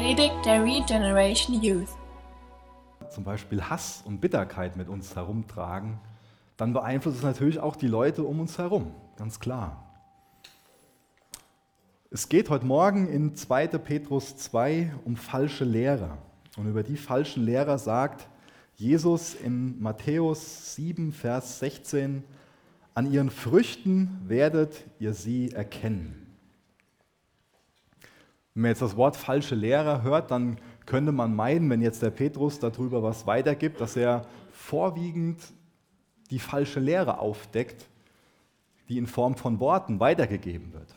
Predigt der Regeneration Youth. zum Beispiel Hass und Bitterkeit mit uns herumtragen, dann beeinflusst es natürlich auch die Leute um uns herum, ganz klar. Es geht heute Morgen in 2. Petrus 2 um falsche Lehrer. Und über die falschen Lehrer sagt Jesus in Matthäus 7, Vers 16, an ihren Früchten werdet ihr sie erkennen. Wenn man jetzt das Wort falsche Lehrer hört, dann könnte man meinen, wenn jetzt der Petrus darüber was weitergibt, dass er vorwiegend die falsche Lehre aufdeckt, die in Form von Worten weitergegeben wird.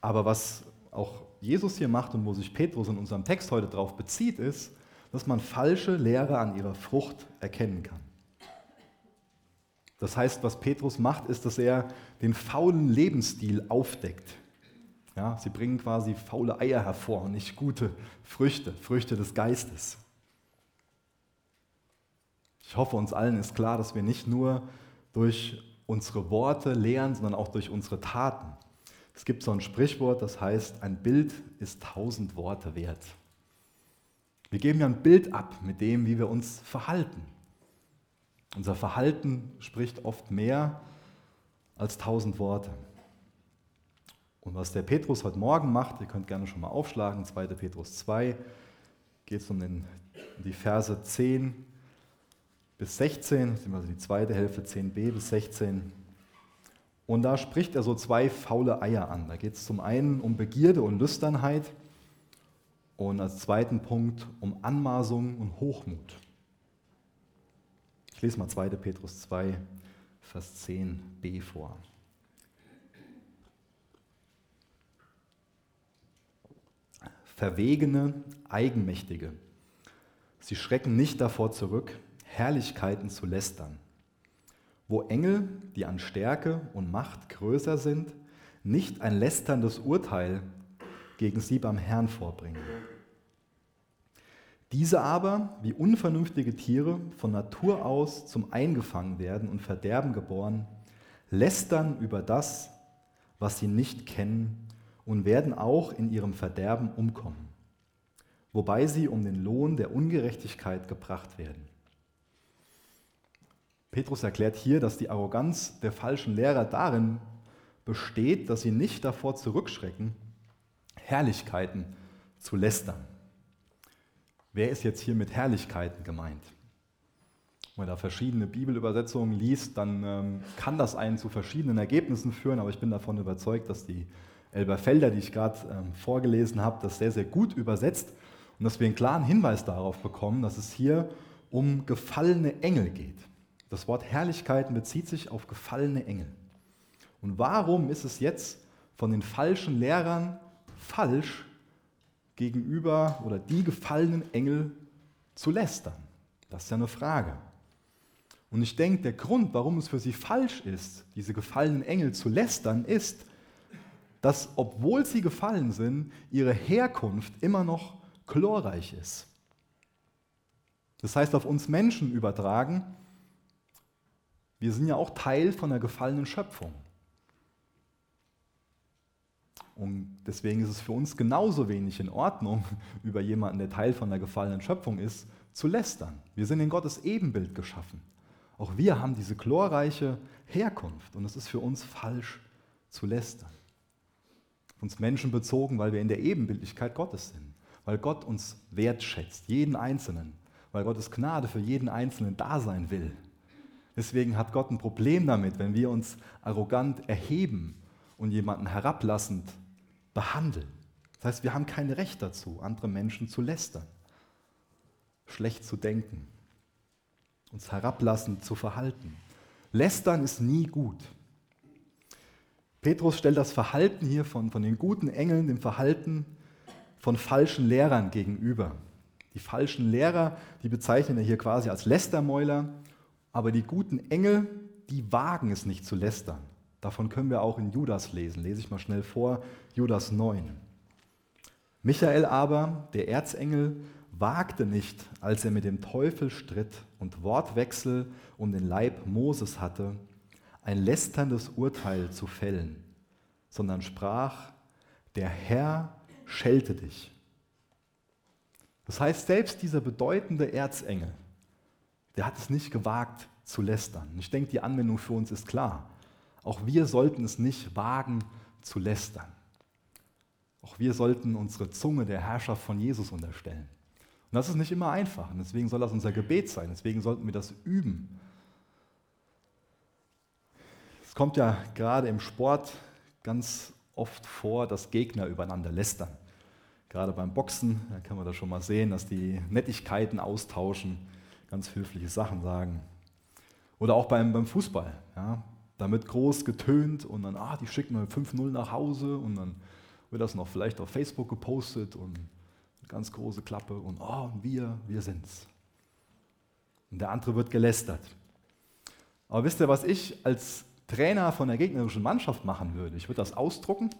Aber was auch Jesus hier macht und wo sich Petrus in unserem Text heute darauf bezieht, ist, dass man falsche Lehre an ihrer Frucht erkennen kann. Das heißt, was Petrus macht, ist, dass er den faulen Lebensstil aufdeckt. Ja, sie bringen quasi faule Eier hervor und nicht gute Früchte, Früchte des Geistes. Ich hoffe, uns allen ist klar, dass wir nicht nur durch unsere Worte lehren, sondern auch durch unsere Taten. Es gibt so ein Sprichwort, das heißt, ein Bild ist tausend Worte wert. Wir geben ja ein Bild ab mit dem, wie wir uns verhalten. Unser Verhalten spricht oft mehr als tausend Worte. Und was der Petrus heute Morgen macht, ihr könnt gerne schon mal aufschlagen, 2. Petrus 2, geht es um den, die Verse 10 bis 16, also die zweite Hälfte 10b bis 16. Und da spricht er so zwei faule Eier an. Da geht es zum einen um Begierde und Lüsternheit und als zweiten Punkt um Anmaßung und Hochmut. Ich lese mal 2. Petrus 2, Vers 10b vor. Verwegene, Eigenmächtige. Sie schrecken nicht davor zurück, Herrlichkeiten zu lästern. Wo Engel, die an Stärke und Macht größer sind, nicht ein lästerndes Urteil gegen sie beim Herrn vorbringen. Diese aber, wie unvernünftige Tiere, von Natur aus zum Eingefangen werden und Verderben geboren, lästern über das, was sie nicht kennen und werden auch in ihrem Verderben umkommen, wobei sie um den Lohn der Ungerechtigkeit gebracht werden. Petrus erklärt hier, dass die Arroganz der falschen Lehrer darin besteht, dass sie nicht davor zurückschrecken, Herrlichkeiten zu lästern. Wer ist jetzt hier mit Herrlichkeiten gemeint? Wenn man da verschiedene Bibelübersetzungen liest, dann ähm, kann das einen zu verschiedenen Ergebnissen führen, aber ich bin davon überzeugt, dass die Elberfelder, die ich gerade ähm, vorgelesen habe, das sehr, sehr gut übersetzt und dass wir einen klaren Hinweis darauf bekommen, dass es hier um gefallene Engel geht. Das Wort Herrlichkeiten bezieht sich auf gefallene Engel. Und warum ist es jetzt von den falschen Lehrern falsch, gegenüber oder die gefallenen Engel zu lästern? Das ist ja eine Frage. Und ich denke, der Grund, warum es für sie falsch ist, diese gefallenen Engel zu lästern, ist, dass, obwohl sie gefallen sind, ihre Herkunft immer noch glorreich ist. Das heißt, auf uns Menschen übertragen, wir sind ja auch Teil von der gefallenen Schöpfung. Und deswegen ist es für uns genauso wenig in Ordnung, über jemanden, der Teil von der gefallenen Schöpfung ist, zu lästern. Wir sind in Gottes Ebenbild geschaffen. Auch wir haben diese glorreiche Herkunft und es ist für uns falsch zu lästern. Uns Menschen bezogen, weil wir in der Ebenbildlichkeit Gottes sind, weil Gott uns wertschätzt, jeden Einzelnen, weil Gottes Gnade für jeden Einzelnen da sein will. Deswegen hat Gott ein Problem damit, wenn wir uns arrogant erheben und jemanden herablassend behandeln. Das heißt, wir haben kein Recht dazu, andere Menschen zu lästern, schlecht zu denken, uns herablassend zu verhalten. Lästern ist nie gut. Petrus stellt das Verhalten hier von, von den guten Engeln dem Verhalten von falschen Lehrern gegenüber. Die falschen Lehrer, die bezeichnen er hier quasi als Lästermäuler, aber die guten Engel, die wagen es nicht zu lästern. Davon können wir auch in Judas lesen. Lese ich mal schnell vor, Judas 9. Michael aber, der Erzengel, wagte nicht, als er mit dem Teufel stritt und Wortwechsel um den Leib Moses hatte, ein lästerndes Urteil zu fällen, sondern sprach, der Herr schelte dich. Das heißt, selbst dieser bedeutende Erzengel, der hat es nicht gewagt zu lästern. Ich denke, die Anwendung für uns ist klar. Auch wir sollten es nicht wagen zu lästern. Auch wir sollten unsere Zunge der Herrschaft von Jesus unterstellen. Und das ist nicht immer einfach. Und deswegen soll das unser Gebet sein. Deswegen sollten wir das üben. Es kommt ja gerade im Sport ganz oft vor, dass Gegner übereinander lästern. Gerade beim Boxen, da kann man das schon mal sehen, dass die Nettigkeiten austauschen, ganz höfliche Sachen sagen. Oder auch beim, beim Fußball. Ja, da wird groß getönt und dann, ah, die schicken wir 5-0 nach Hause und dann wird das noch vielleicht auf Facebook gepostet und eine ganz große Klappe und oh, wir, wir sind's. Und der andere wird gelästert. Aber wisst ihr, was ich als Trainer von der gegnerischen Mannschaft machen würde? Ich würde das ausdrucken,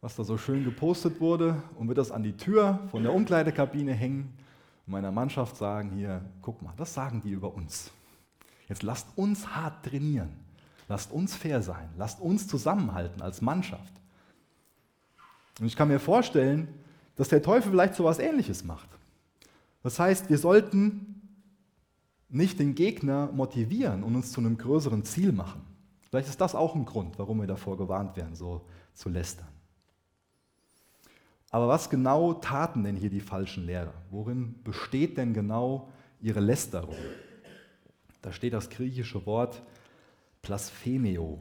was da so schön gepostet wurde, und würde das an die Tür von der Umkleidekabine hängen und meiner Mannschaft sagen: Hier, guck mal, das sagen die über uns. Jetzt lasst uns hart trainieren. Lasst uns fair sein. Lasst uns zusammenhalten als Mannschaft. Und ich kann mir vorstellen, dass der Teufel vielleicht so etwas Ähnliches macht. Das heißt, wir sollten nicht den Gegner motivieren und uns zu einem größeren Ziel machen. Vielleicht ist das auch ein Grund, warum wir davor gewarnt werden, so zu lästern. Aber was genau taten denn hier die falschen Lehrer? Worin besteht denn genau ihre Lästerung? Da steht das griechische Wort Blasphemio.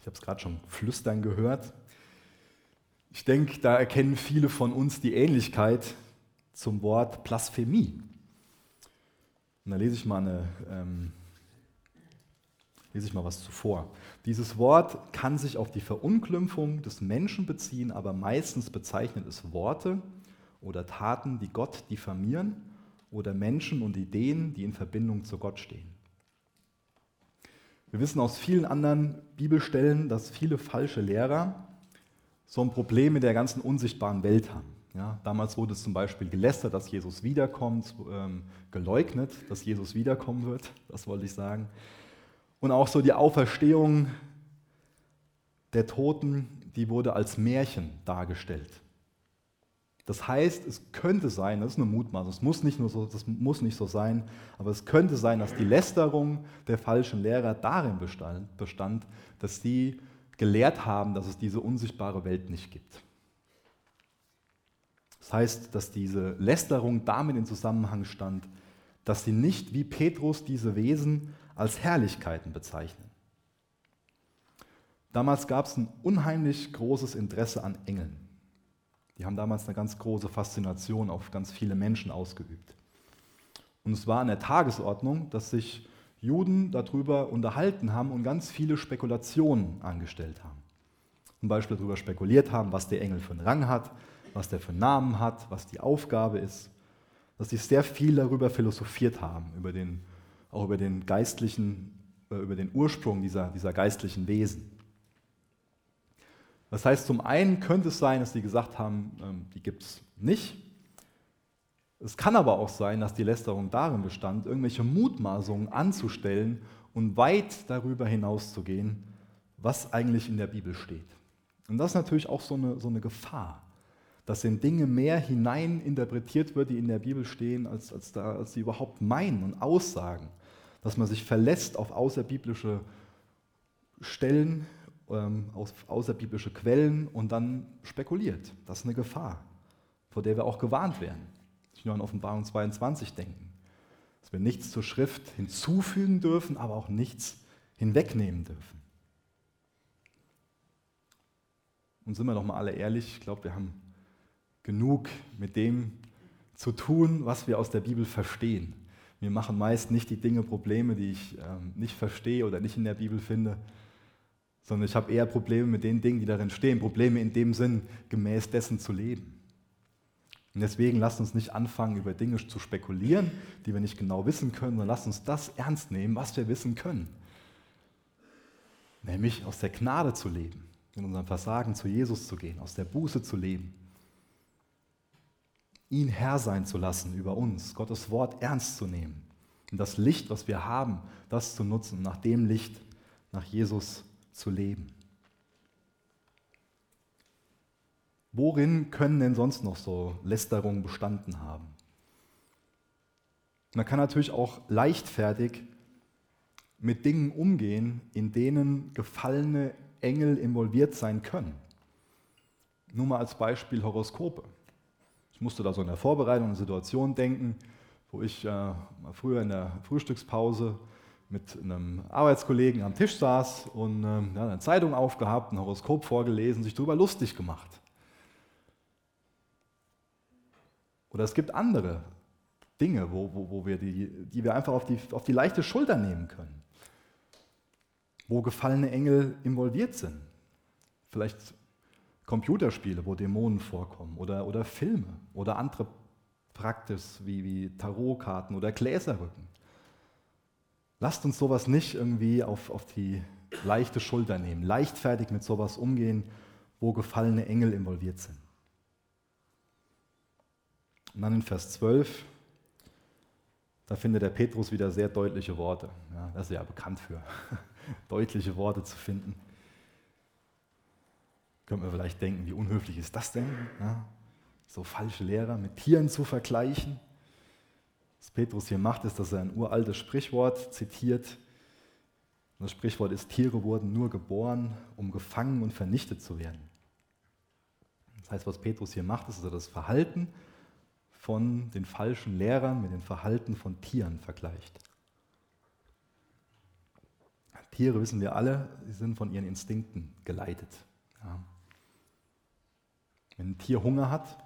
Ich habe es gerade schon flüstern gehört. Ich denke, da erkennen viele von uns die Ähnlichkeit zum Wort Blasphemie. Und da lese ich mal, eine, ähm, lese ich mal was zuvor. Dieses Wort kann sich auf die Verunglimpfung des Menschen beziehen, aber meistens bezeichnet es Worte oder Taten, die Gott diffamieren oder Menschen und Ideen, die in Verbindung zu Gott stehen. Wir wissen aus vielen anderen Bibelstellen, dass viele falsche Lehrer so ein Problem mit der ganzen unsichtbaren Welt haben. Ja, damals wurde es zum Beispiel gelästert, dass Jesus wiederkommt, ähm, geleugnet, dass Jesus wiederkommen wird, das wollte ich sagen. Und auch so die Auferstehung der Toten, die wurde als Märchen dargestellt. Das heißt, es könnte sein, das ist eine Mutmaßung, es muss nicht, nur so, das muss nicht so sein, aber es könnte sein, dass die Lästerung der falschen Lehrer darin bestand, bestand dass sie gelehrt haben, dass es diese unsichtbare Welt nicht gibt. Das heißt, dass diese Lästerung damit in Zusammenhang stand, dass sie nicht wie Petrus diese Wesen als Herrlichkeiten bezeichnen. Damals gab es ein unheimlich großes Interesse an Engeln. Die haben damals eine ganz große Faszination auf ganz viele Menschen ausgeübt. Und es war an der Tagesordnung, dass sich Juden darüber unterhalten haben und ganz viele Spekulationen angestellt haben. Zum Beispiel darüber spekuliert haben, was der Engel für einen Rang hat, was der für einen Namen hat, was die Aufgabe ist. Dass sie sehr viel darüber philosophiert haben, über den, auch über den geistlichen, äh, über den Ursprung dieser, dieser geistlichen Wesen. Das heißt, zum einen könnte es sein, dass sie gesagt haben, ähm, die gibt es nicht. Es kann aber auch sein, dass die Lästerung darin bestand, irgendwelche Mutmaßungen anzustellen und weit darüber hinauszugehen, was eigentlich in der Bibel steht. Und das ist natürlich auch so eine, so eine Gefahr, dass in Dinge mehr hinein interpretiert wird, die in der Bibel stehen, als, als, da, als sie überhaupt meinen und aussagen. Dass man sich verlässt auf außerbiblische Stellen, ähm, aus, außerbiblische Quellen und dann spekuliert. Das ist eine Gefahr, vor der wir auch gewarnt werden. Nicht nur an Offenbarung 22 denken. Dass wir nichts zur Schrift hinzufügen dürfen, aber auch nichts hinwegnehmen dürfen. Und sind wir doch mal alle ehrlich, ich glaube, wir haben genug mit dem zu tun, was wir aus der Bibel verstehen. Wir machen meist nicht die Dinge Probleme, die ich ähm, nicht verstehe oder nicht in der Bibel finde, sondern ich habe eher Probleme mit den Dingen, die darin stehen, Probleme in dem Sinn, gemäß dessen zu leben. Und deswegen lasst uns nicht anfangen, über Dinge zu spekulieren, die wir nicht genau wissen können, sondern lasst uns das ernst nehmen, was wir wissen können. Nämlich aus der Gnade zu leben, in unserem Versagen zu Jesus zu gehen, aus der Buße zu leben, ihn Herr sein zu lassen über uns, Gottes Wort ernst zu nehmen und das Licht, was wir haben, das zu nutzen, nach dem Licht, nach Jesus zu leben. Worin können denn sonst noch so Lästerungen bestanden haben? Man kann natürlich auch leichtfertig mit Dingen umgehen, in denen gefallene Engel involviert sein können. Nur mal als Beispiel Horoskope. Ich musste da so in der Vorbereitung eine Situation denken, wo ich äh, früher in der Frühstückspause mit einem Arbeitskollegen am Tisch saß und äh, eine Zeitung aufgehabt, ein Horoskop vorgelesen, sich darüber lustig gemacht. Oder es gibt andere Dinge, wo, wo, wo wir die, die wir einfach auf die, auf die leichte Schulter nehmen können, wo gefallene Engel involviert sind. Vielleicht Computerspiele, wo Dämonen vorkommen oder, oder Filme oder andere Praktis wie, wie Tarotkarten oder Gläserrücken. Lasst uns sowas nicht irgendwie auf, auf die leichte Schulter nehmen, leichtfertig mit sowas umgehen, wo gefallene Engel involviert sind. Und dann in Vers 12, da findet der Petrus wieder sehr deutliche Worte. Ja, das ist ja bekannt für, deutliche Worte zu finden. Könnte man vielleicht denken, wie unhöflich ist das denn? Ja, so falsche Lehrer mit Tieren zu vergleichen. Was Petrus hier macht, ist, dass er ein uraltes Sprichwort zitiert. Das Sprichwort ist, Tiere wurden nur geboren, um gefangen und vernichtet zu werden. Das heißt, was Petrus hier macht, ist, dass er das Verhalten von den falschen Lehrern mit dem Verhalten von Tieren vergleicht. Tiere, wissen wir alle, sie sind von ihren Instinkten geleitet. Ja. Wenn ein Tier Hunger hat,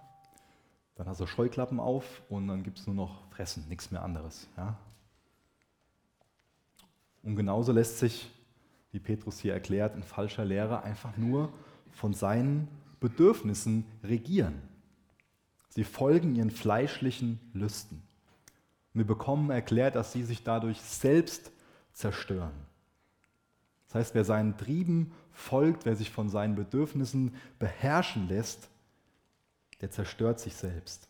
dann hast du Scheuklappen auf und dann gibt es nur noch Fressen, nichts mehr anderes. Ja? Und genauso lässt sich, wie Petrus hier erklärt, ein falscher Lehrer einfach nur von seinen Bedürfnissen regieren. Sie folgen ihren fleischlichen Lüsten. Und wir bekommen erklärt, dass sie sich dadurch selbst zerstören. Das heißt, wer seinen Trieben folgt, wer sich von seinen Bedürfnissen beherrschen lässt, der zerstört sich selbst.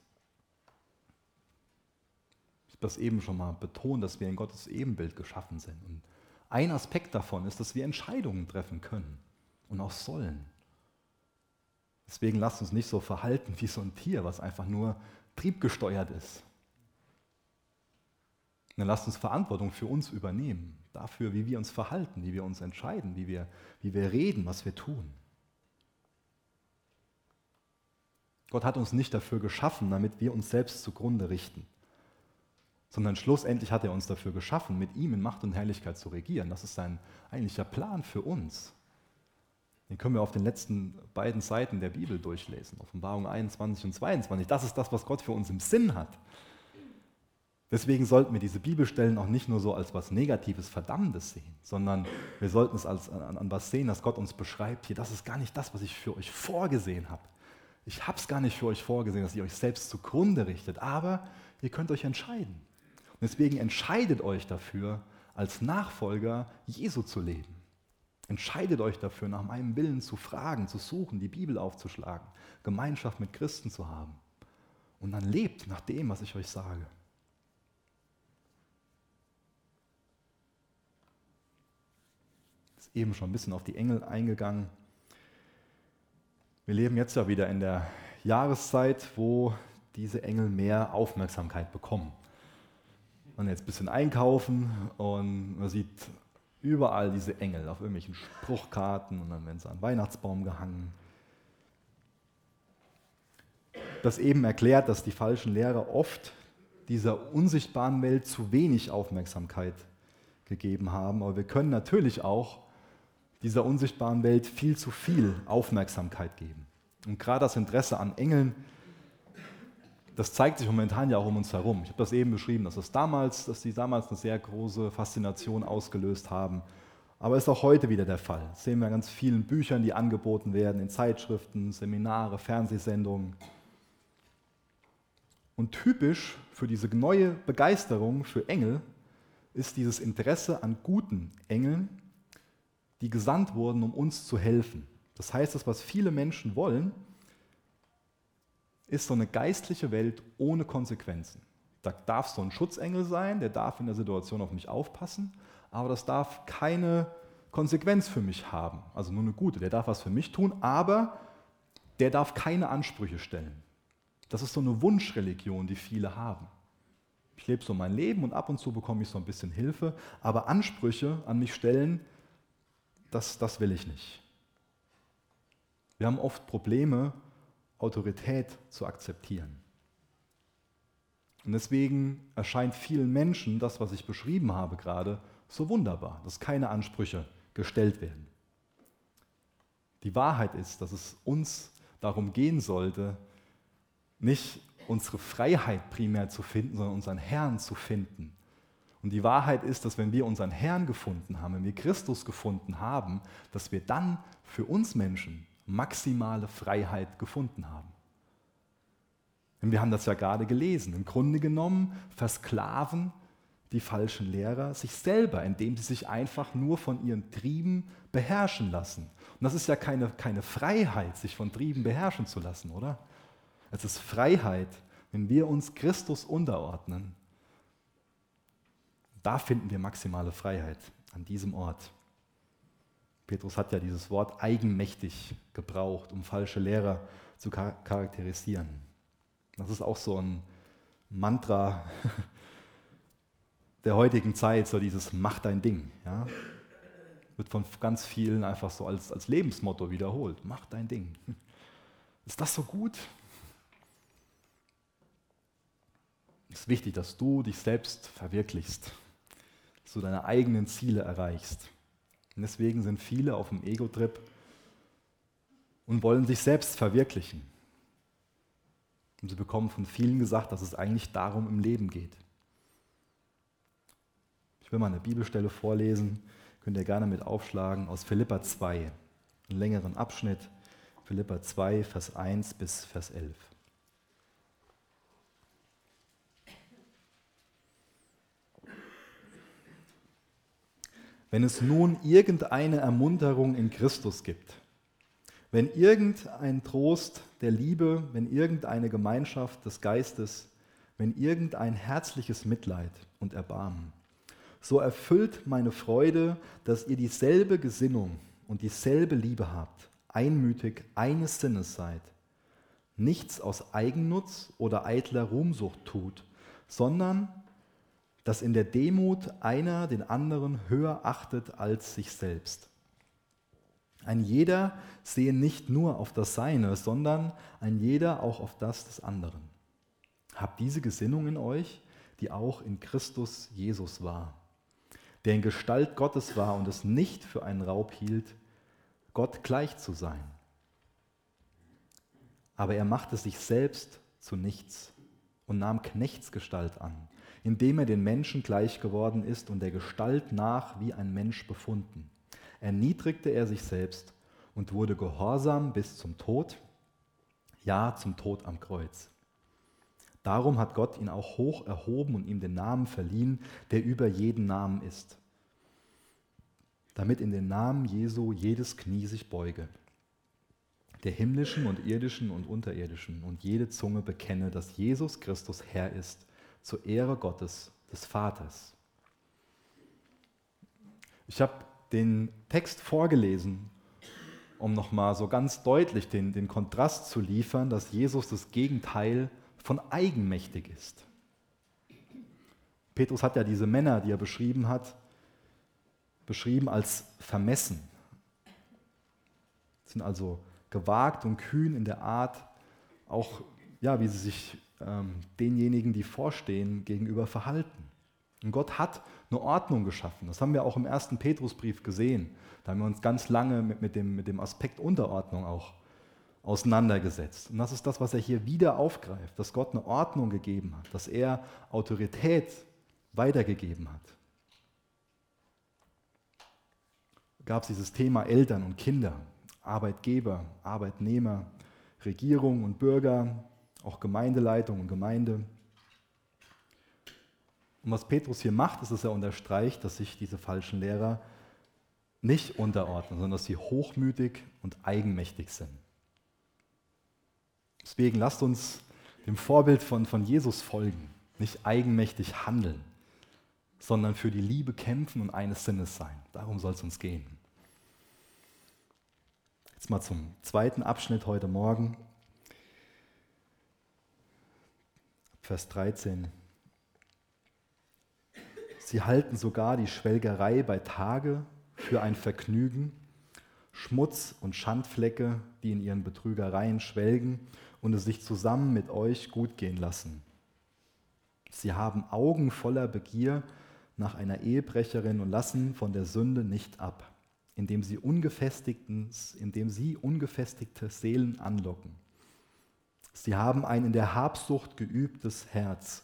Ich habe das eben schon mal betont, dass wir in Gottes Ebenbild geschaffen sind. Und ein Aspekt davon ist, dass wir Entscheidungen treffen können und auch sollen. Deswegen lasst uns nicht so verhalten wie so ein Tier, was einfach nur triebgesteuert ist. Dann lasst uns Verantwortung für uns übernehmen, dafür, wie wir uns verhalten, wie wir uns entscheiden, wie wir, wie wir reden, was wir tun. Gott hat uns nicht dafür geschaffen, damit wir uns selbst zugrunde richten, sondern schlussendlich hat er uns dafür geschaffen, mit ihm in Macht und Herrlichkeit zu regieren. Das ist sein eigentlicher Plan für uns. Den können wir auf den letzten beiden Seiten der Bibel durchlesen, Offenbarung 21 und 22. Das ist das, was Gott für uns im Sinn hat. Deswegen sollten wir diese Bibelstellen auch nicht nur so als was Negatives, Verdammtes sehen, sondern wir sollten es als, an, an was sehen, das Gott uns beschreibt. Hier, das ist gar nicht das, was ich für euch vorgesehen habe ich habe es gar nicht für euch vorgesehen, dass ihr euch selbst zugrunde richtet, aber ihr könnt euch entscheiden. Und deswegen entscheidet euch dafür, als Nachfolger Jesu zu leben. Entscheidet euch dafür, nach meinem Willen zu fragen, zu suchen, die Bibel aufzuschlagen, Gemeinschaft mit Christen zu haben. Und dann lebt nach dem, was ich euch sage. Eben schon ein bisschen auf die Engel eingegangen. Wir leben jetzt ja wieder in der Jahreszeit, wo diese Engel mehr Aufmerksamkeit bekommen. Man jetzt ein bisschen einkaufen und man sieht überall diese Engel auf irgendwelchen Spruchkarten und dann werden sie an Weihnachtsbaum gehangen. Das eben erklärt, dass die falschen Lehrer oft dieser unsichtbaren Welt zu wenig Aufmerksamkeit gegeben haben. Aber wir können natürlich auch dieser unsichtbaren Welt viel zu viel Aufmerksamkeit geben. Und gerade das Interesse an Engeln, das zeigt sich momentan ja auch um uns herum. Ich habe das eben beschrieben, dass, das damals, dass die damals eine sehr große Faszination ausgelöst haben. Aber ist auch heute wieder der Fall. Das sehen wir in ganz vielen Büchern, die angeboten werden, in Zeitschriften, Seminare, Fernsehsendungen. Und typisch für diese neue Begeisterung für Engel ist dieses Interesse an guten Engeln, die gesandt wurden, um uns zu helfen. Das heißt, das, was viele Menschen wollen, ist so eine geistliche Welt ohne Konsequenzen. Da darf so ein Schutzengel sein, der darf in der Situation auf mich aufpassen, aber das darf keine Konsequenz für mich haben. Also nur eine gute, der darf was für mich tun, aber der darf keine Ansprüche stellen. Das ist so eine Wunschreligion, die viele haben. Ich lebe so mein Leben und ab und zu bekomme ich so ein bisschen Hilfe, aber Ansprüche an mich stellen, das, das will ich nicht. Wir haben oft Probleme, Autorität zu akzeptieren. Und deswegen erscheint vielen Menschen das, was ich beschrieben habe gerade, so wunderbar, dass keine Ansprüche gestellt werden. Die Wahrheit ist, dass es uns darum gehen sollte, nicht unsere Freiheit primär zu finden, sondern unseren Herrn zu finden. Und die Wahrheit ist, dass wenn wir unseren Herrn gefunden haben, wenn wir Christus gefunden haben, dass wir dann für uns Menschen maximale Freiheit gefunden haben. Denn wir haben das ja gerade gelesen. Im Grunde genommen versklaven die falschen Lehrer sich selber, indem sie sich einfach nur von ihren Trieben beherrschen lassen. Und das ist ja keine, keine Freiheit, sich von Trieben beherrschen zu lassen, oder? Es ist Freiheit, wenn wir uns Christus unterordnen. Da finden wir maximale Freiheit, an diesem Ort. Petrus hat ja dieses Wort eigenmächtig gebraucht, um falsche Lehrer zu charakterisieren. Das ist auch so ein Mantra der heutigen Zeit, so dieses Mach dein Ding. Ja? Wird von ganz vielen einfach so als, als Lebensmotto wiederholt. Mach dein Ding. Ist das so gut? Es ist wichtig, dass du dich selbst verwirklichst, du deine eigenen Ziele erreichst. Und deswegen sind viele auf dem Ego-Trip und wollen sich selbst verwirklichen. Und sie bekommen von vielen gesagt, dass es eigentlich darum im Leben geht. Ich will mal eine Bibelstelle vorlesen, könnt ihr gerne mit aufschlagen, aus Philippa 2, einen längeren Abschnitt, Philippa 2, Vers 1 bis Vers 11. Wenn es nun irgendeine Ermunterung in Christus gibt, wenn irgendein Trost der Liebe, wenn irgendeine Gemeinschaft des Geistes, wenn irgendein herzliches Mitleid und Erbarmen, so erfüllt meine Freude, dass ihr dieselbe Gesinnung und dieselbe Liebe habt, einmütig eines Sinnes seid, nichts aus Eigennutz oder eitler Ruhmsucht tut, sondern dass in der Demut einer den anderen höher achtet als sich selbst. Ein jeder sehe nicht nur auf das Seine, sondern ein jeder auch auf das des anderen. Habt diese Gesinnung in euch, die auch in Christus Jesus war, der in Gestalt Gottes war und es nicht für einen Raub hielt, Gott gleich zu sein. Aber er machte sich selbst zu nichts und nahm Knechtsgestalt an indem er den Menschen gleich geworden ist und der Gestalt nach wie ein Mensch befunden. Erniedrigte er sich selbst und wurde gehorsam bis zum Tod, ja zum Tod am Kreuz. Darum hat Gott ihn auch hoch erhoben und ihm den Namen verliehen, der über jeden Namen ist, damit in den Namen Jesu jedes Knie sich beuge, der himmlischen und irdischen und unterirdischen, und jede Zunge bekenne, dass Jesus Christus Herr ist, zur Ehre Gottes, des Vaters. Ich habe den Text vorgelesen, um nochmal so ganz deutlich den, den Kontrast zu liefern, dass Jesus das Gegenteil von eigenmächtig ist. Petrus hat ja diese Männer, die er beschrieben hat, beschrieben als vermessen. Sie sind also gewagt und kühn in der Art, auch ja, wie sie sich ähm, denjenigen, die vorstehen, gegenüber verhalten. Und Gott hat eine Ordnung geschaffen. Das haben wir auch im ersten Petrusbrief gesehen. Da haben wir uns ganz lange mit, mit, dem, mit dem Aspekt Unterordnung auch auseinandergesetzt. Und das ist das, was er hier wieder aufgreift, dass Gott eine Ordnung gegeben hat, dass er Autorität weitergegeben hat. Gab es dieses Thema Eltern und Kinder, Arbeitgeber, Arbeitnehmer, Regierung und Bürger, auch Gemeindeleitung und Gemeinde. Und was Petrus hier macht, ist, dass er unterstreicht, dass sich diese falschen Lehrer nicht unterordnen, sondern dass sie hochmütig und eigenmächtig sind. Deswegen lasst uns dem Vorbild von, von Jesus folgen, nicht eigenmächtig handeln, sondern für die Liebe kämpfen und eines Sinnes sein. Darum soll es uns gehen. Jetzt mal zum zweiten Abschnitt heute Morgen. Vers 13. Sie halten sogar die Schwelgerei bei Tage für ein Vergnügen, Schmutz und Schandflecke, die in ihren Betrügereien schwelgen und es sich zusammen mit euch gut gehen lassen. Sie haben Augen voller Begier nach einer Ehebrecherin und lassen von der Sünde nicht ab, indem sie, indem sie ungefestigte Seelen anlocken. Sie haben ein in der Habsucht geübtes Herz,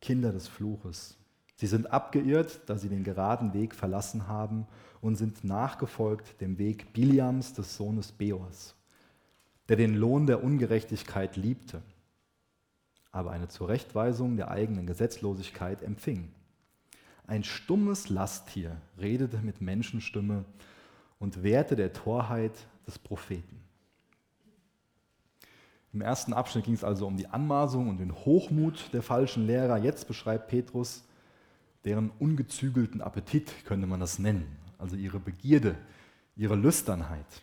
Kinder des Fluches. Sie sind abgeirrt, da sie den geraden Weg verlassen haben und sind nachgefolgt dem Weg Biliams des Sohnes Beors, der den Lohn der Ungerechtigkeit liebte, aber eine Zurechtweisung der eigenen Gesetzlosigkeit empfing. Ein stummes Lasttier redete mit Menschenstimme und wehrte der Torheit des Propheten. Im ersten Abschnitt ging es also um die Anmaßung und den Hochmut der falschen Lehrer. Jetzt beschreibt Petrus deren ungezügelten Appetit, könnte man das nennen. Also ihre Begierde, ihre Lüsternheit.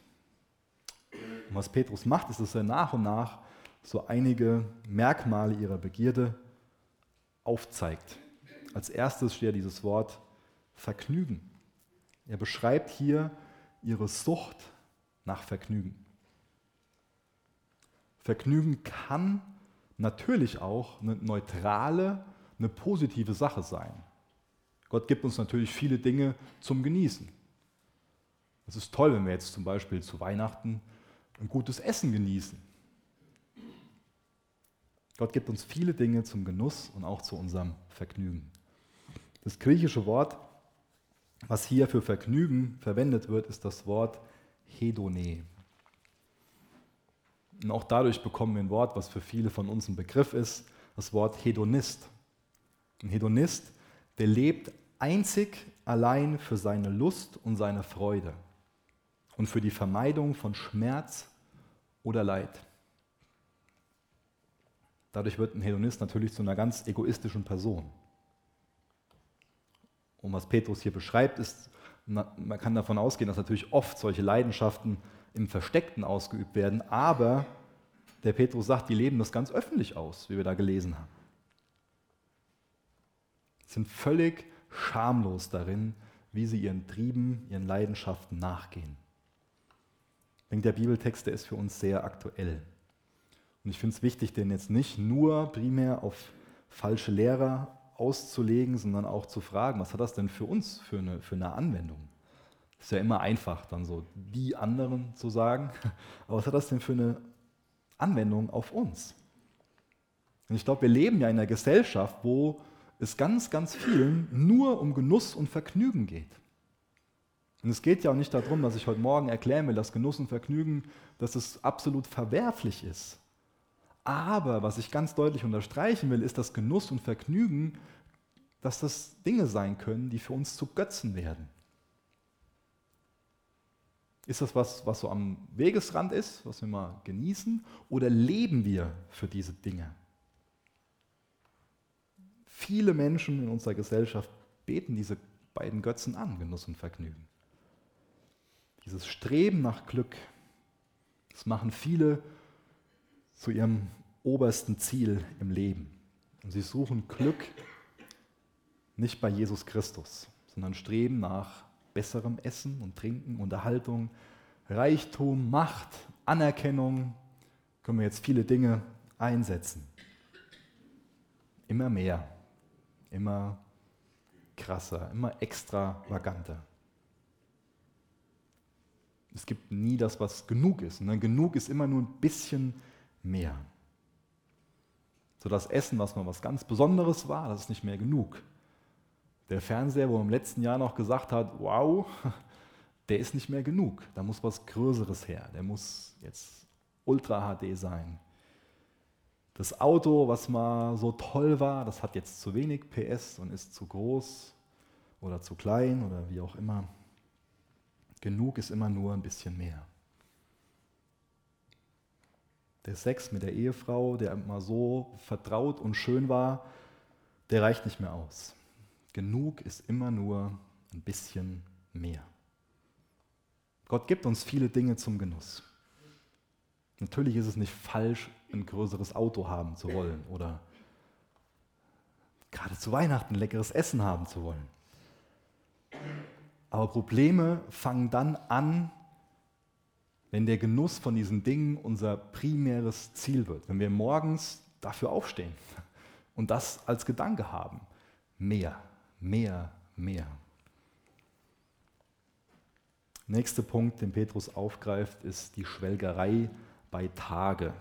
Und was Petrus macht, ist, dass er nach und nach so einige Merkmale ihrer Begierde aufzeigt. Als erstes steht dieses Wort Vergnügen. Er beschreibt hier ihre Sucht nach Vergnügen. Vergnügen kann natürlich auch eine neutrale, eine positive Sache sein. Gott gibt uns natürlich viele Dinge zum Genießen. Es ist toll, wenn wir jetzt zum Beispiel zu Weihnachten ein gutes Essen genießen. Gott gibt uns viele Dinge zum Genuss und auch zu unserem Vergnügen. Das griechische Wort, was hier für Vergnügen verwendet wird, ist das Wort Hedone. Und auch dadurch bekommen wir ein Wort, was für viele von uns ein Begriff ist, das Wort Hedonist. Ein Hedonist, der lebt einzig allein für seine Lust und seine Freude und für die Vermeidung von Schmerz oder Leid. Dadurch wird ein Hedonist natürlich zu einer ganz egoistischen Person. Und was Petrus hier beschreibt, ist, man kann davon ausgehen, dass natürlich oft solche Leidenschaften im Versteckten ausgeübt werden, aber der Petrus sagt, die leben das ganz öffentlich aus, wie wir da gelesen haben. Sind völlig schamlos darin, wie sie ihren Trieben, ihren Leidenschaften nachgehen. Ich denke, der Bibeltext, der ist für uns sehr aktuell. Und ich finde es wichtig, den jetzt nicht nur primär auf falsche Lehrer auszulegen, sondern auch zu fragen, was hat das denn für uns für eine, für eine Anwendung? Ist ja immer einfach, dann so die anderen zu sagen. Aber was hat das denn für eine Anwendung auf uns? Und ich glaube, wir leben ja in einer Gesellschaft, wo es ganz, ganz vielen nur um Genuss und Vergnügen geht. Und es geht ja auch nicht darum, dass ich heute Morgen erklären will, dass Genuss und Vergnügen, dass es absolut verwerflich ist. Aber was ich ganz deutlich unterstreichen will, ist, dass Genuss und Vergnügen, dass das Dinge sein können, die für uns zu Götzen werden. Ist das was, was so am Wegesrand ist, was wir mal genießen, oder leben wir für diese Dinge? Viele Menschen in unserer Gesellschaft beten diese beiden Götzen an, Genuss und Vergnügen. Dieses Streben nach Glück, das machen viele zu ihrem obersten Ziel im Leben. Und sie suchen Glück nicht bei Jesus Christus, sondern streben nach besserem Essen und Trinken, Unterhaltung, Reichtum, Macht, Anerkennung, können wir jetzt viele Dinge einsetzen. Immer mehr, immer krasser, immer extravaganter. Es gibt nie das, was genug ist. Und genug ist immer nur ein bisschen mehr. So das Essen, was mal was ganz Besonderes war, das ist nicht mehr genug. Der Fernseher, wo man im letzten Jahr noch gesagt hat, wow, der ist nicht mehr genug. Da muss was Größeres her. Der muss jetzt Ultra HD sein. Das Auto, was mal so toll war, das hat jetzt zu wenig PS und ist zu groß oder zu klein oder wie auch immer. Genug ist immer nur ein bisschen mehr. Der Sex mit der Ehefrau, der immer so vertraut und schön war, der reicht nicht mehr aus. Genug ist immer nur ein bisschen mehr. Gott gibt uns viele Dinge zum Genuss. Natürlich ist es nicht falsch, ein größeres Auto haben zu wollen oder gerade zu Weihnachten leckeres Essen haben zu wollen. Aber Probleme fangen dann an, wenn der Genuss von diesen Dingen unser primäres Ziel wird. Wenn wir morgens dafür aufstehen und das als Gedanke haben. Mehr, mehr, mehr. Nächster Punkt, den Petrus aufgreift, ist die Schwelgerei bei Tage.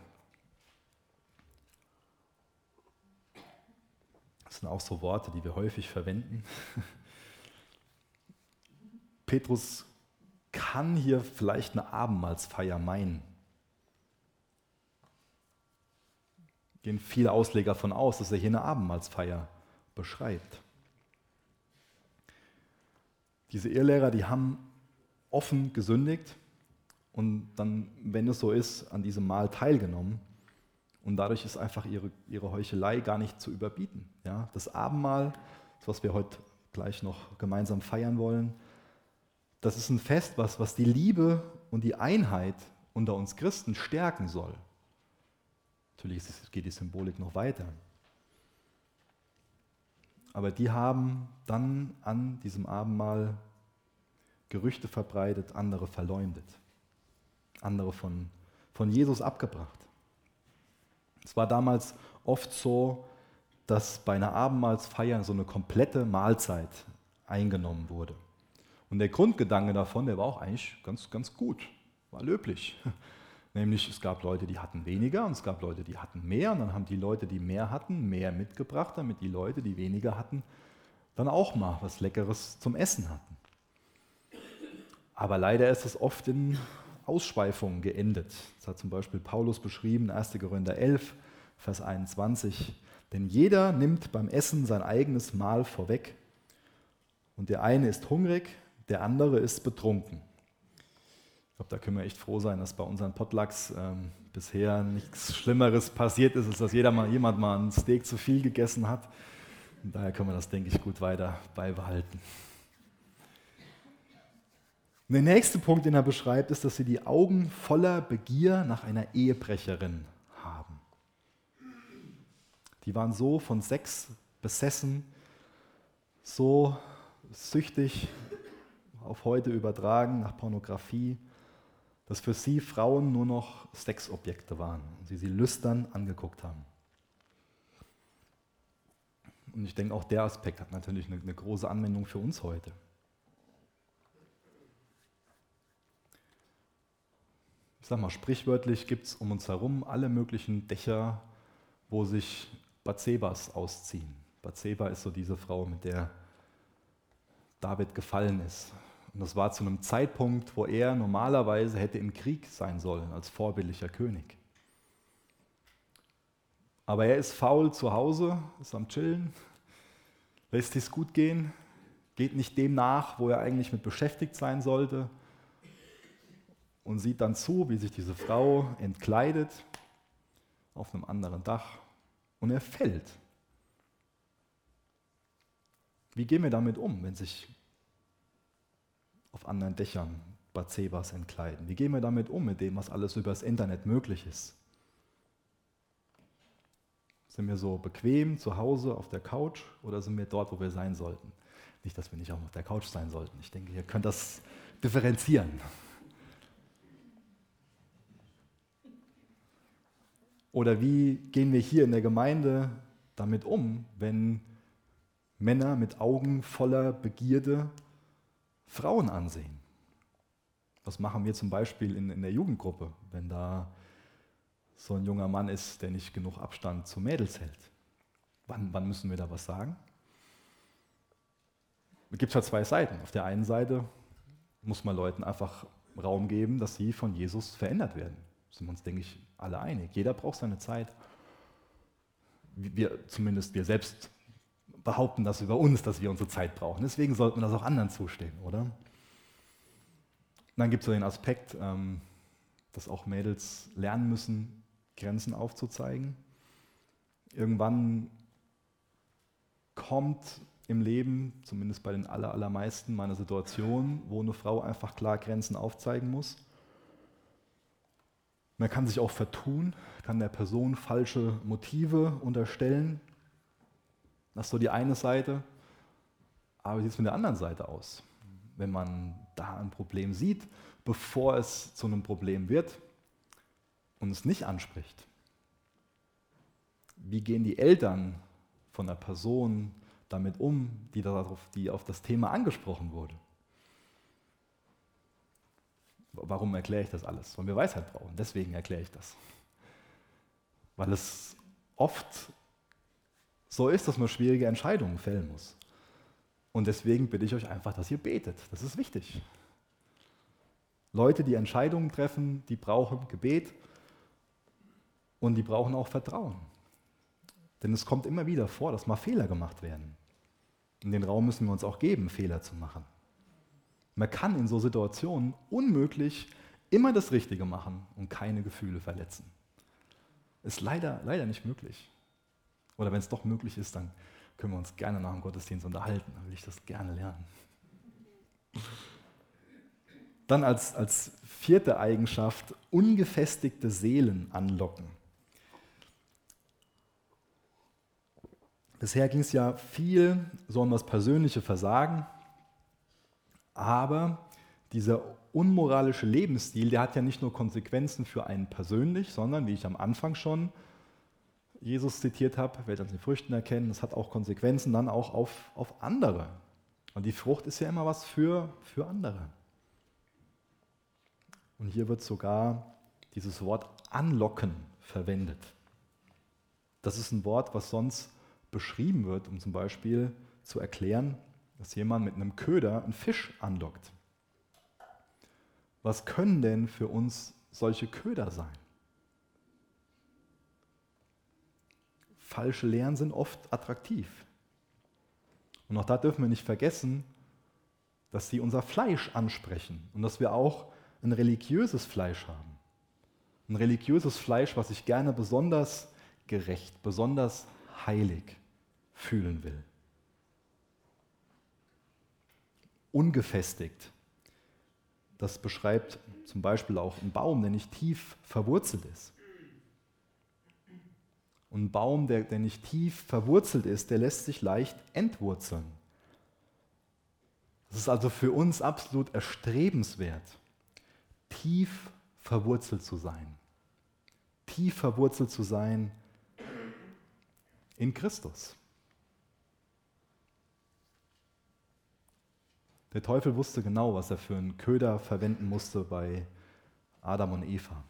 Das sind auch so Worte, die wir häufig verwenden. Petrus kann hier vielleicht eine Abendmahlsfeier meinen. Gehen viele Ausleger davon aus, dass er hier eine Abendmahlsfeier beschreibt. Diese Irrlehrer, die haben offen gesündigt und dann, wenn es so ist, an diesem Mahl teilgenommen. Und dadurch ist einfach ihre, ihre Heuchelei gar nicht zu überbieten. Ja? Das Abendmahl, was wir heute gleich noch gemeinsam feiern wollen, das ist ein Fest, was, was die Liebe und die Einheit unter uns Christen stärken soll. Natürlich geht die Symbolik noch weiter. Aber die haben dann an diesem Abendmahl Gerüchte verbreitet, andere verleumdet, andere von, von Jesus abgebracht. Es war damals oft so, dass bei einer Abendmahlsfeier so eine komplette Mahlzeit eingenommen wurde. Und der Grundgedanke davon, der war auch eigentlich ganz, ganz gut, war löblich. Nämlich es gab Leute, die hatten weniger und es gab Leute, die hatten mehr. Und dann haben die Leute, die mehr hatten, mehr mitgebracht, damit die Leute, die weniger hatten, dann auch mal was Leckeres zum Essen hatten. Aber leider ist es oft in Ausschweifungen geendet. Das hat zum Beispiel Paulus beschrieben, 1. Korinther 11, Vers 21. Denn jeder nimmt beim Essen sein eigenes Mahl vorweg. Und der eine ist hungrig, der andere ist betrunken. Ich glaube, da können wir echt froh sein, dass bei unseren Potlucks ähm, bisher nichts Schlimmeres passiert ist, als dass jeder mal, jemand mal ein Steak zu viel gegessen hat. Und daher können wir das, denke ich, gut weiter beibehalten. Der nächste Punkt, den er beschreibt, ist, dass sie die Augen voller Begier nach einer Ehebrecherin haben. Die waren so von Sex besessen, so süchtig auf heute übertragen nach Pornografie, dass für sie Frauen nur noch Sexobjekte waren und sie sie lüstern angeguckt haben. Und ich denke, auch der Aspekt hat natürlich eine, eine große Anwendung für uns heute. Ich sage mal, sprichwörtlich gibt es um uns herum alle möglichen Dächer, wo sich Bathsebas ausziehen. Bathseba ist so diese Frau, mit der David gefallen ist. Und das war zu einem Zeitpunkt, wo er normalerweise hätte im Krieg sein sollen als vorbildlicher König. Aber er ist faul zu Hause, ist am Chillen, lässt es gut gehen, geht nicht dem nach, wo er eigentlich mit beschäftigt sein sollte und sieht dann zu, wie sich diese Frau entkleidet auf einem anderen Dach und er fällt. Wie gehen wir damit um, wenn sich auf anderen Dächern Bathsebas entkleiden? Wie gehen wir damit um, mit dem, was alles über das Internet möglich ist? Sind wir so bequem zu Hause auf der Couch oder sind wir dort, wo wir sein sollten? Nicht, dass wir nicht auch auf der Couch sein sollten. Ich denke, ihr könnt das differenzieren. Oder wie gehen wir hier in der Gemeinde damit um, wenn Männer mit Augen voller Begierde Frauen ansehen. Was machen wir zum Beispiel in, in der Jugendgruppe, wenn da so ein junger Mann ist, der nicht genug Abstand zu Mädels hält? Wann, wann müssen wir da was sagen? Es gibt ja zwei Seiten. Auf der einen Seite muss man Leuten einfach Raum geben, dass sie von Jesus verändert werden. Da sind wir uns, denke ich, alle einig. Jeder braucht seine Zeit. Wir, zumindest wir selbst behaupten das über uns, dass wir unsere Zeit brauchen. Deswegen sollten wir das auch anderen zustehen, oder? Und dann gibt es so den Aspekt, ähm, dass auch Mädels lernen müssen, Grenzen aufzuzeigen. Irgendwann kommt im Leben, zumindest bei den allermeisten meiner Situationen, wo eine Frau einfach klar Grenzen aufzeigen muss. Man kann sich auch vertun, kann der Person falsche Motive unterstellen. Das ist so die eine Seite. Aber wie sieht es mit der anderen Seite aus? Wenn man da ein Problem sieht, bevor es zu einem Problem wird und es nicht anspricht. Wie gehen die Eltern von der Person damit um, die, darauf, die auf das Thema angesprochen wurde? Warum erkläre ich das alles? Weil wir Weisheit brauchen. Deswegen erkläre ich das. Weil es oft so ist, dass man schwierige Entscheidungen fällen muss. Und deswegen bitte ich euch einfach, dass ihr betet. Das ist wichtig. Leute, die Entscheidungen treffen, die brauchen Gebet und die brauchen auch Vertrauen. Denn es kommt immer wieder vor, dass mal Fehler gemacht werden. In den Raum müssen wir uns auch geben, Fehler zu machen. Man kann in so Situationen unmöglich immer das Richtige machen und keine Gefühle verletzen. Ist leider, leider nicht möglich. Oder wenn es doch möglich ist, dann können wir uns gerne nach dem Gottesdienst unterhalten. Dann will ich das gerne lernen. Dann als, als vierte Eigenschaft ungefestigte Seelen anlocken. Bisher ging es ja viel so um das persönliche Versagen, aber dieser unmoralische Lebensstil, der hat ja nicht nur Konsequenzen für einen persönlich, sondern, wie ich am Anfang schon Jesus zitiert habe, werdet an den Früchten erkennen, das hat auch Konsequenzen dann auch auf, auf andere. Und die Frucht ist ja immer was für, für andere. Und hier wird sogar dieses Wort anlocken verwendet. Das ist ein Wort, was sonst beschrieben wird, um zum Beispiel zu erklären, dass jemand mit einem Köder einen Fisch anlockt. Was können denn für uns solche Köder sein? Falsche Lehren sind oft attraktiv. Und auch da dürfen wir nicht vergessen, dass sie unser Fleisch ansprechen und dass wir auch ein religiöses Fleisch haben. Ein religiöses Fleisch, was sich gerne besonders gerecht, besonders heilig fühlen will. ungefestigt. Das beschreibt zum Beispiel auch einen Baum, der nicht tief verwurzelt ist. Und ein Baum, der, der nicht tief verwurzelt ist, der lässt sich leicht entwurzeln. Es ist also für uns absolut erstrebenswert, tief verwurzelt zu sein. Tief verwurzelt zu sein in Christus. Der Teufel wusste genau, was er für einen Köder verwenden musste bei Adam und Eva.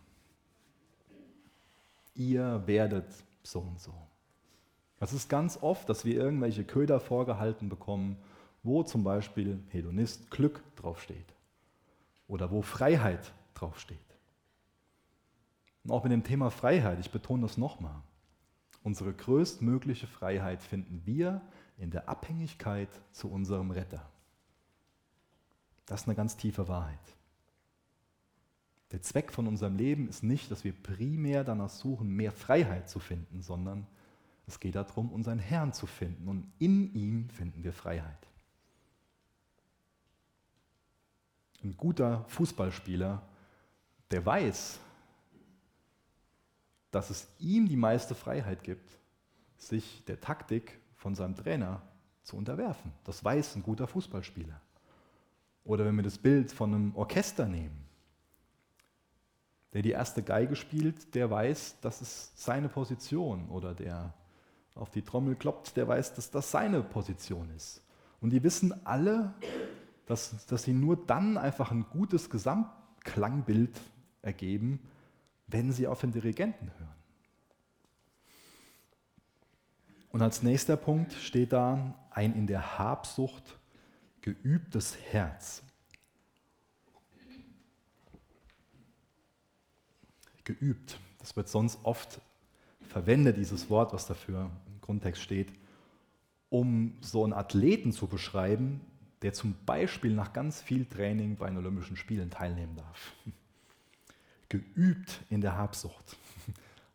Ihr werdet so und so. Das ist ganz oft, dass wir irgendwelche Köder vorgehalten bekommen, wo zum Beispiel Hedonist Glück draufsteht oder wo Freiheit draufsteht. Und auch mit dem Thema Freiheit, ich betone das nochmal, unsere größtmögliche Freiheit finden wir in der Abhängigkeit zu unserem Retter. Das ist eine ganz tiefe Wahrheit. Der Zweck von unserem Leben ist nicht, dass wir primär danach suchen, mehr Freiheit zu finden, sondern es geht darum, unseren Herrn zu finden und in ihm finden wir Freiheit. Ein guter Fußballspieler, der weiß, dass es ihm die meiste Freiheit gibt, sich der Taktik von seinem Trainer zu unterwerfen. Das weiß ein guter Fußballspieler. Oder wenn wir das Bild von einem Orchester nehmen, der die erste Geige spielt, der weiß, das ist seine Position. Oder der auf die Trommel klopft, der weiß, dass das seine Position ist. Und die wissen alle, dass, dass sie nur dann einfach ein gutes Gesamtklangbild ergeben, wenn sie auf den Dirigenten hören. Und als nächster Punkt steht da ein in der Habsucht geübtes Herz. Geübt. Das wird sonst oft verwendet, dieses Wort, was dafür im Grundtext steht, um so einen Athleten zu beschreiben, der zum Beispiel nach ganz viel Training bei den Olympischen Spielen teilnehmen darf. Geübt in der Habsucht.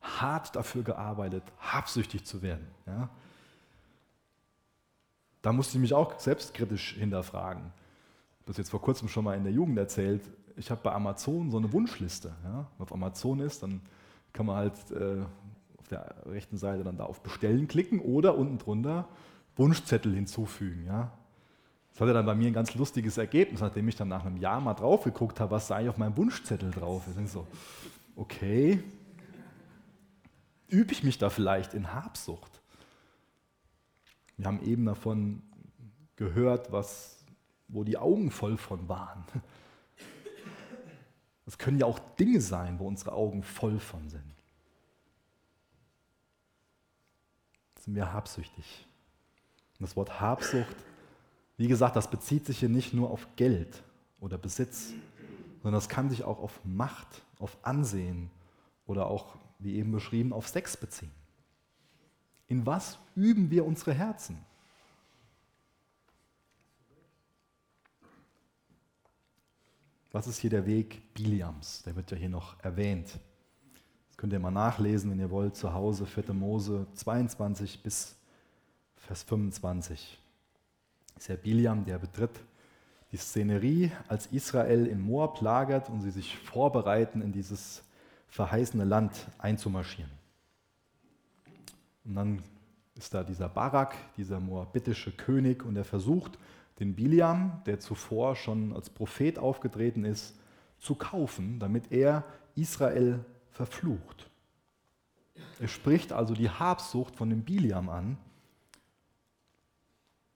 Hart dafür gearbeitet, habsüchtig zu werden. Ja? Da musste ich mich auch selbstkritisch hinterfragen. Das jetzt vor kurzem schon mal in der Jugend erzählt. Ich habe bei Amazon so eine Wunschliste. Ja? Wenn auf Amazon ist, dann kann man halt äh, auf der rechten Seite dann da auf Bestellen klicken oder unten drunter Wunschzettel hinzufügen. Ja? Das hatte dann bei mir ein ganz lustiges Ergebnis, nachdem ich dann nach einem Jahr mal drauf geguckt habe, was sei auf meinem Wunschzettel drauf. Ich so, okay, übe ich mich da vielleicht in Habsucht? Wir haben eben davon gehört, was, wo die Augen voll von waren. Es können ja auch Dinge sein, wo unsere Augen voll von sind. Sind wir habsüchtig? Und das Wort Habsucht, wie gesagt, das bezieht sich hier nicht nur auf Geld oder Besitz, sondern das kann sich auch auf Macht, auf Ansehen oder auch, wie eben beschrieben, auf Sex beziehen. In was üben wir unsere Herzen? Was ist hier der Weg Biliams? Der wird ja hier noch erwähnt. Das könnt ihr mal nachlesen, wenn ihr wollt, zu Hause, 4. Mose 22 bis Vers 25. Das ist ja Biliam, der betritt die Szenerie, als Israel in Moab lagert und sie sich vorbereiten, in dieses verheißene Land einzumarschieren. Und dann ist da dieser Barak, dieser moabitische König, und er versucht, den Biliam, der zuvor schon als Prophet aufgetreten ist, zu kaufen, damit er Israel verflucht. Er spricht also die Habsucht von dem Biliam an.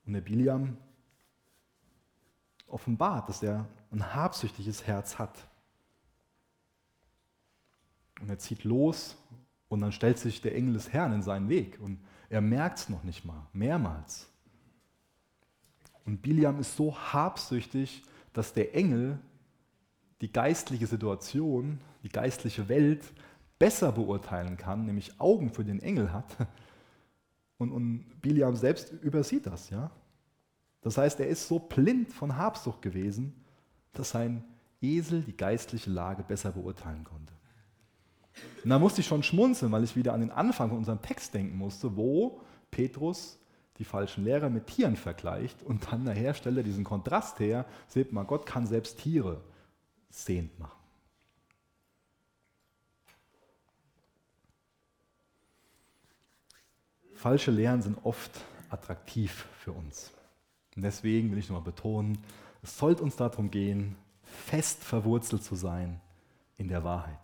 Und der Biliam offenbart, dass er ein habsüchtiges Herz hat. Und er zieht los und dann stellt sich der Engel des Herrn in seinen Weg und er merkt es noch nicht mal, mehrmals. Und Biliam ist so habsüchtig, dass der Engel die geistliche Situation, die geistliche Welt besser beurteilen kann, nämlich Augen für den Engel hat. Und, und Biliam selbst übersieht das. Ja? Das heißt, er ist so blind von Habsucht gewesen, dass sein Esel die geistliche Lage besser beurteilen konnte. Und da musste ich schon schmunzeln, weil ich wieder an den Anfang von unserem Text denken musste, wo Petrus die falschen Lehrer mit Tieren vergleicht und dann nachher stellt er diesen Kontrast her, seht mal, Gott kann selbst Tiere sehend machen. Falsche Lehren sind oft attraktiv für uns. Und deswegen will ich nochmal betonen, es sollte uns darum gehen, fest verwurzelt zu sein in der Wahrheit.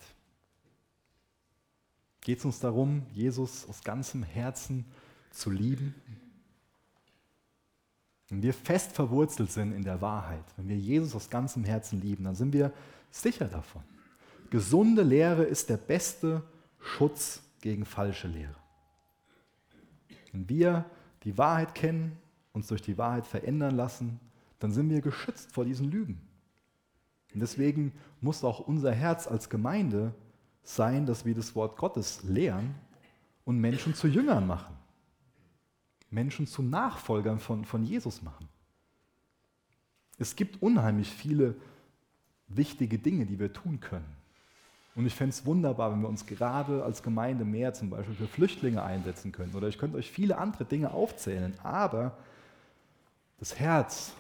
Geht es uns darum, Jesus aus ganzem Herzen zu lieben? Wenn wir fest verwurzelt sind in der Wahrheit, wenn wir Jesus aus ganzem Herzen lieben, dann sind wir sicher davon. Gesunde Lehre ist der beste Schutz gegen falsche Lehre. Wenn wir die Wahrheit kennen, uns durch die Wahrheit verändern lassen, dann sind wir geschützt vor diesen Lügen. Und deswegen muss auch unser Herz als Gemeinde sein, dass wir das Wort Gottes lehren und Menschen zu Jüngern machen. Menschen zu Nachfolgern von, von Jesus machen. Es gibt unheimlich viele wichtige Dinge, die wir tun können. Und ich fände es wunderbar, wenn wir uns gerade als Gemeinde mehr zum Beispiel für Flüchtlinge einsetzen könnten. Oder ich könnte euch viele andere Dinge aufzählen. Aber das Herz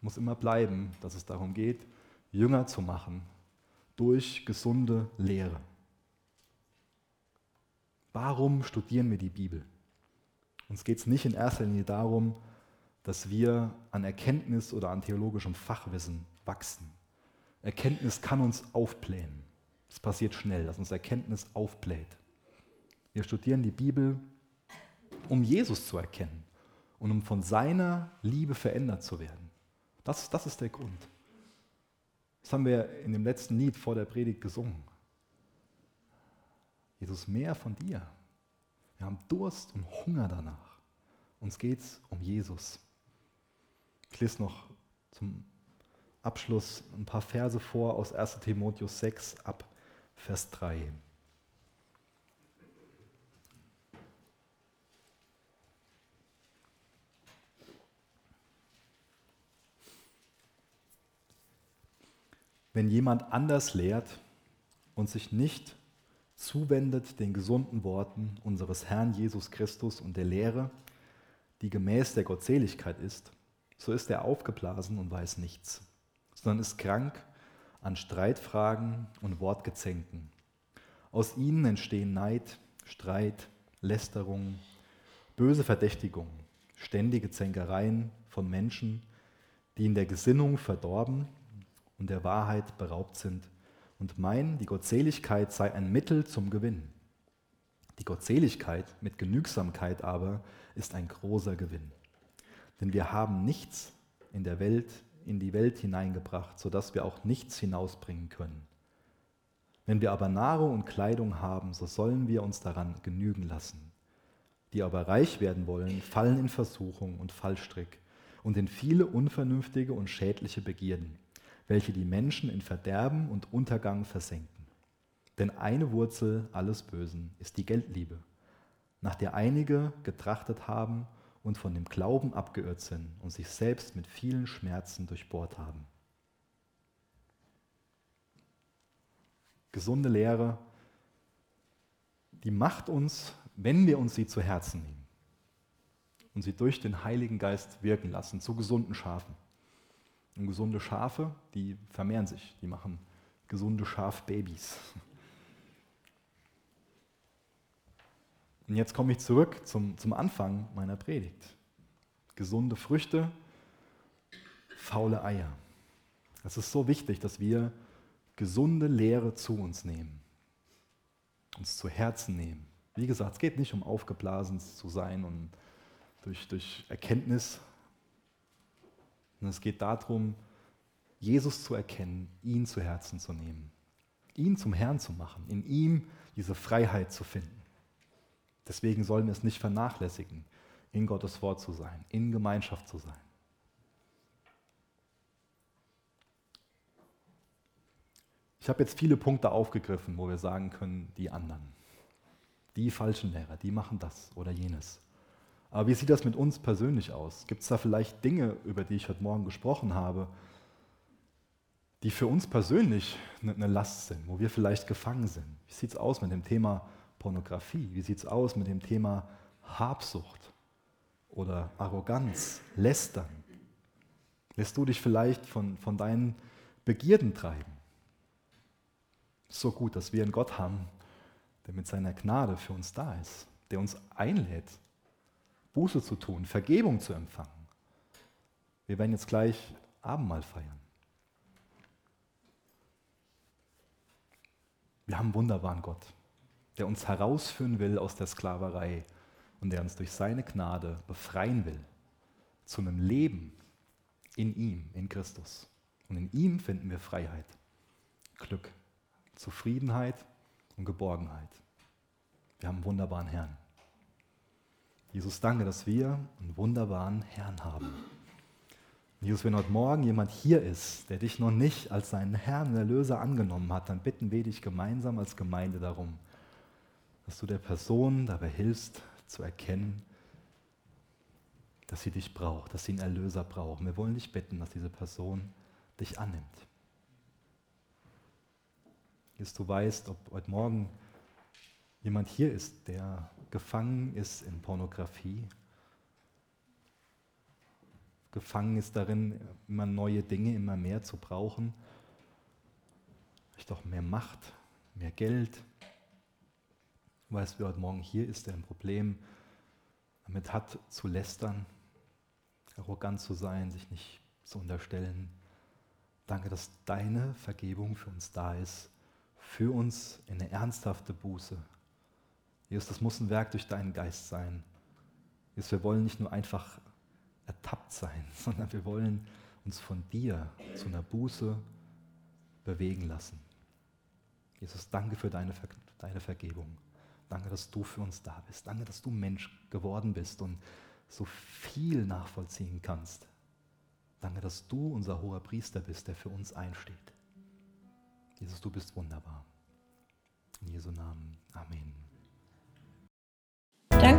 muss immer bleiben, dass es darum geht, Jünger zu machen durch gesunde Lehre. Warum studieren wir die Bibel? Uns geht es nicht in erster Linie darum, dass wir an Erkenntnis oder an theologischem Fachwissen wachsen. Erkenntnis kann uns aufblähen. Es passiert schnell, dass uns Erkenntnis aufbläht. Wir studieren die Bibel, um Jesus zu erkennen und um von seiner Liebe verändert zu werden. Das, das ist der Grund. Das haben wir in dem letzten Lied vor der Predigt gesungen. Jesus, mehr von dir. Wir haben Durst und Hunger danach. Uns geht es um Jesus. Ich lese noch zum Abschluss ein paar Verse vor aus 1 Timotheus 6 ab Vers 3. Wenn jemand anders lehrt und sich nicht zuwendet den gesunden Worten unseres Herrn Jesus Christus und der Lehre, die gemäß der Gottseligkeit ist, so ist er aufgeblasen und weiß nichts, sondern ist krank an Streitfragen und Wortgezänken. Aus ihnen entstehen Neid, Streit, Lästerung, böse Verdächtigungen, ständige Zänkereien von Menschen, die in der Gesinnung verdorben und der Wahrheit beraubt sind und meinen, die Gottseligkeit sei ein Mittel zum Gewinn. Die Gottseligkeit mit Genügsamkeit aber ist ein großer Gewinn. Denn wir haben nichts in der Welt, in die Welt hineingebracht, sodass wir auch nichts hinausbringen können. Wenn wir aber Nahrung und Kleidung haben, so sollen wir uns daran genügen lassen. Die aber reich werden wollen, fallen in Versuchung und Fallstrick und in viele unvernünftige und schädliche Begierden, welche die Menschen in Verderben und Untergang versenken. Denn eine Wurzel alles Bösen ist die Geldliebe, nach der einige getrachtet haben und von dem Glauben abgeirrt sind und sich selbst mit vielen Schmerzen durchbohrt haben. Gesunde Lehre, die macht uns, wenn wir uns sie zu Herzen nehmen und sie durch den Heiligen Geist wirken lassen, zu gesunden Schafen. Und gesunde Schafe, die vermehren sich, die machen gesunde Schafbabys. Und jetzt komme ich zurück zum, zum Anfang meiner Predigt. Gesunde Früchte, faule Eier. Es ist so wichtig, dass wir gesunde Lehre zu uns nehmen, uns zu Herzen nehmen. Wie gesagt, es geht nicht um aufgeblasen zu sein und durch, durch Erkenntnis, sondern es geht darum, Jesus zu erkennen, ihn zu Herzen zu nehmen, ihn zum Herrn zu machen, in ihm diese Freiheit zu finden. Deswegen sollen wir es nicht vernachlässigen, in Gottes Wort zu sein, in Gemeinschaft zu sein. Ich habe jetzt viele Punkte aufgegriffen, wo wir sagen können, die anderen, die falschen Lehrer, die machen das oder jenes. Aber wie sieht das mit uns persönlich aus? Gibt es da vielleicht Dinge, über die ich heute Morgen gesprochen habe, die für uns persönlich eine Last sind, wo wir vielleicht gefangen sind? Wie sieht es aus mit dem Thema Pornografie? Wie sieht es aus mit dem Thema Habsucht oder Arroganz, Lästern? Lässt du dich vielleicht von, von deinen Begierden treiben? So gut, dass wir einen Gott haben, der mit seiner Gnade für uns da ist, der uns einlädt, Buße zu tun, Vergebung zu empfangen. Wir werden jetzt gleich Abendmahl feiern. Wir haben einen wunderbaren Gott der uns herausführen will aus der Sklaverei und der uns durch seine Gnade befreien will zu einem Leben in ihm, in Christus. Und in ihm finden wir Freiheit, Glück, Zufriedenheit und Geborgenheit. Wir haben einen wunderbaren Herrn. Jesus, danke, dass wir einen wunderbaren Herrn haben. Jesus, wenn heute Morgen jemand hier ist, der dich noch nicht als seinen Herrn und Erlöser angenommen hat, dann bitten wir dich gemeinsam als Gemeinde darum, dass du der Person dabei hilfst zu erkennen, dass sie dich braucht, dass sie einen Erlöser braucht. Wir wollen dich bitten, dass diese Person dich annimmt. Dass du weißt, ob heute Morgen jemand hier ist, der gefangen ist in Pornografie, gefangen ist darin, immer neue Dinge, immer mehr zu brauchen, vielleicht auch mehr Macht, mehr Geld, weißt, wer heute Morgen hier ist, der ein Problem damit hat, zu lästern, arrogant zu sein, sich nicht zu unterstellen. Danke, dass deine Vergebung für uns da ist, für uns in eine ernsthafte Buße. Jesus, das muss ein Werk durch deinen Geist sein. Jesus, wir wollen nicht nur einfach ertappt sein, sondern wir wollen uns von dir zu einer Buße bewegen lassen. Jesus, danke für deine, Ver deine Vergebung. Danke, dass du für uns da bist. Danke, dass du Mensch geworden bist und so viel nachvollziehen kannst. Danke, dass du unser hoher Priester bist, der für uns einsteht. Jesus, du bist wunderbar. In Jesu Namen. Amen.